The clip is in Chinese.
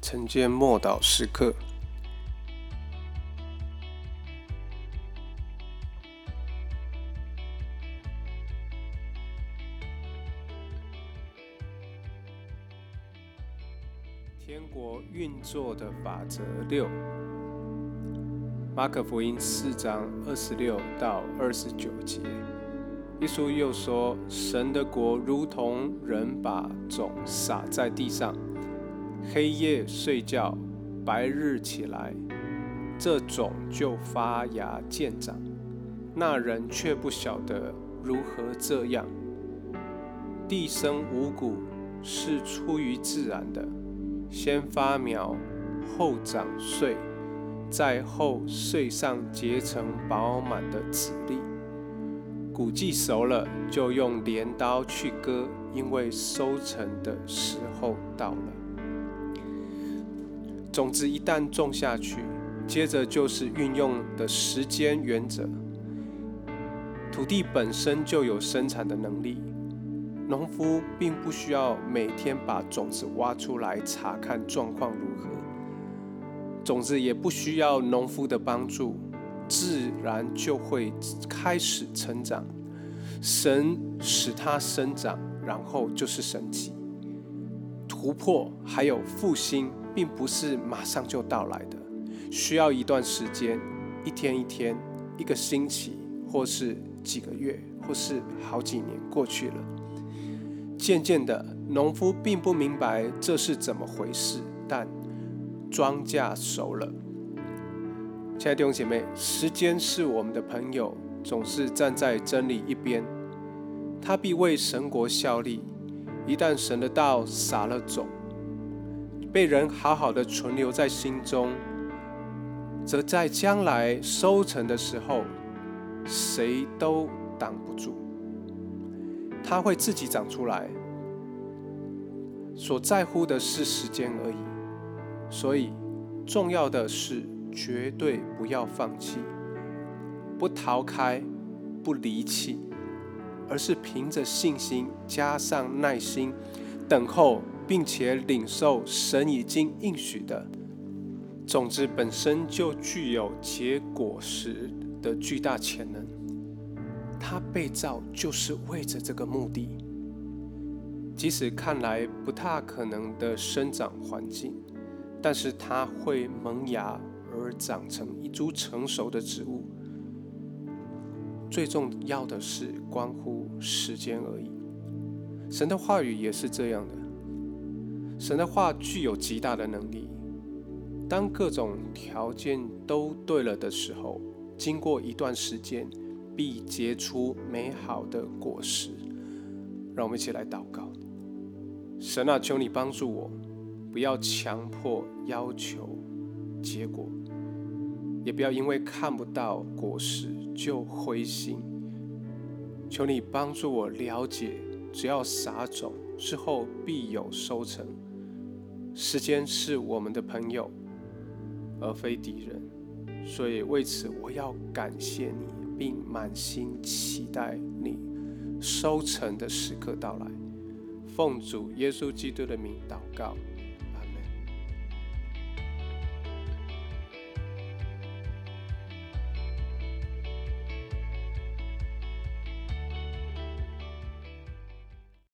晨间默祷时刻。天国运作的法则六，马可福音四章二十六到二十九节。耶稣又说：“神的国如同人把种撒在地上，黑夜睡觉，白日起来，这种就发芽见长。那人却不晓得如何这样。地生五谷是出于自然的，先发苗，后长穗，在后穗上结成饱满的籽粒。”谷季熟了，就用镰刀去割，因为收成的时候到了。种子一旦种下去，接着就是运用的时间原则。土地本身就有生产的能力，农夫并不需要每天把种子挖出来查看状况如何，种子也不需要农夫的帮助。自然就会开始成长，神使它生长，然后就是神迹、突破，还有复兴，并不是马上就到来的，需要一段时间，一天一天，一个星期，或是几个月，或是好几年过去了，渐渐的，农夫并不明白这是怎么回事，但庄稼熟了。亲爱的弟兄姐妹，时间是我们的朋友，总是站在真理一边。他必为神国效力。一旦神的道撒了种，被人好好的存留在心中，则在将来收成的时候，谁都挡不住。它会自己长出来。所在乎的是时间而已。所以，重要的是。绝对不要放弃，不逃开，不离弃，而是凭着信心加上耐心，等候，并且领受神已经应许的种子本身就具有结果实的巨大潜能。它被造就是为着这个目的，即使看来不大可能的生长环境，但是它会萌芽。而长成一株成熟的植物，最重要的是关乎时间而已。神的话语也是这样的，神的话具有极大的能力。当各种条件都对了的时候，经过一段时间，必结出美好的果实。让我们一起来祷告：神啊，求你帮助我，不要强迫要求结果。也不要因为看不到果实就灰心。求你帮助我了解，只要撒种之后必有收成。时间是我们的朋友，而非敌人。所以为此，我要感谢你，并满心期待你收成的时刻到来。奉主耶稣基督的名祷告。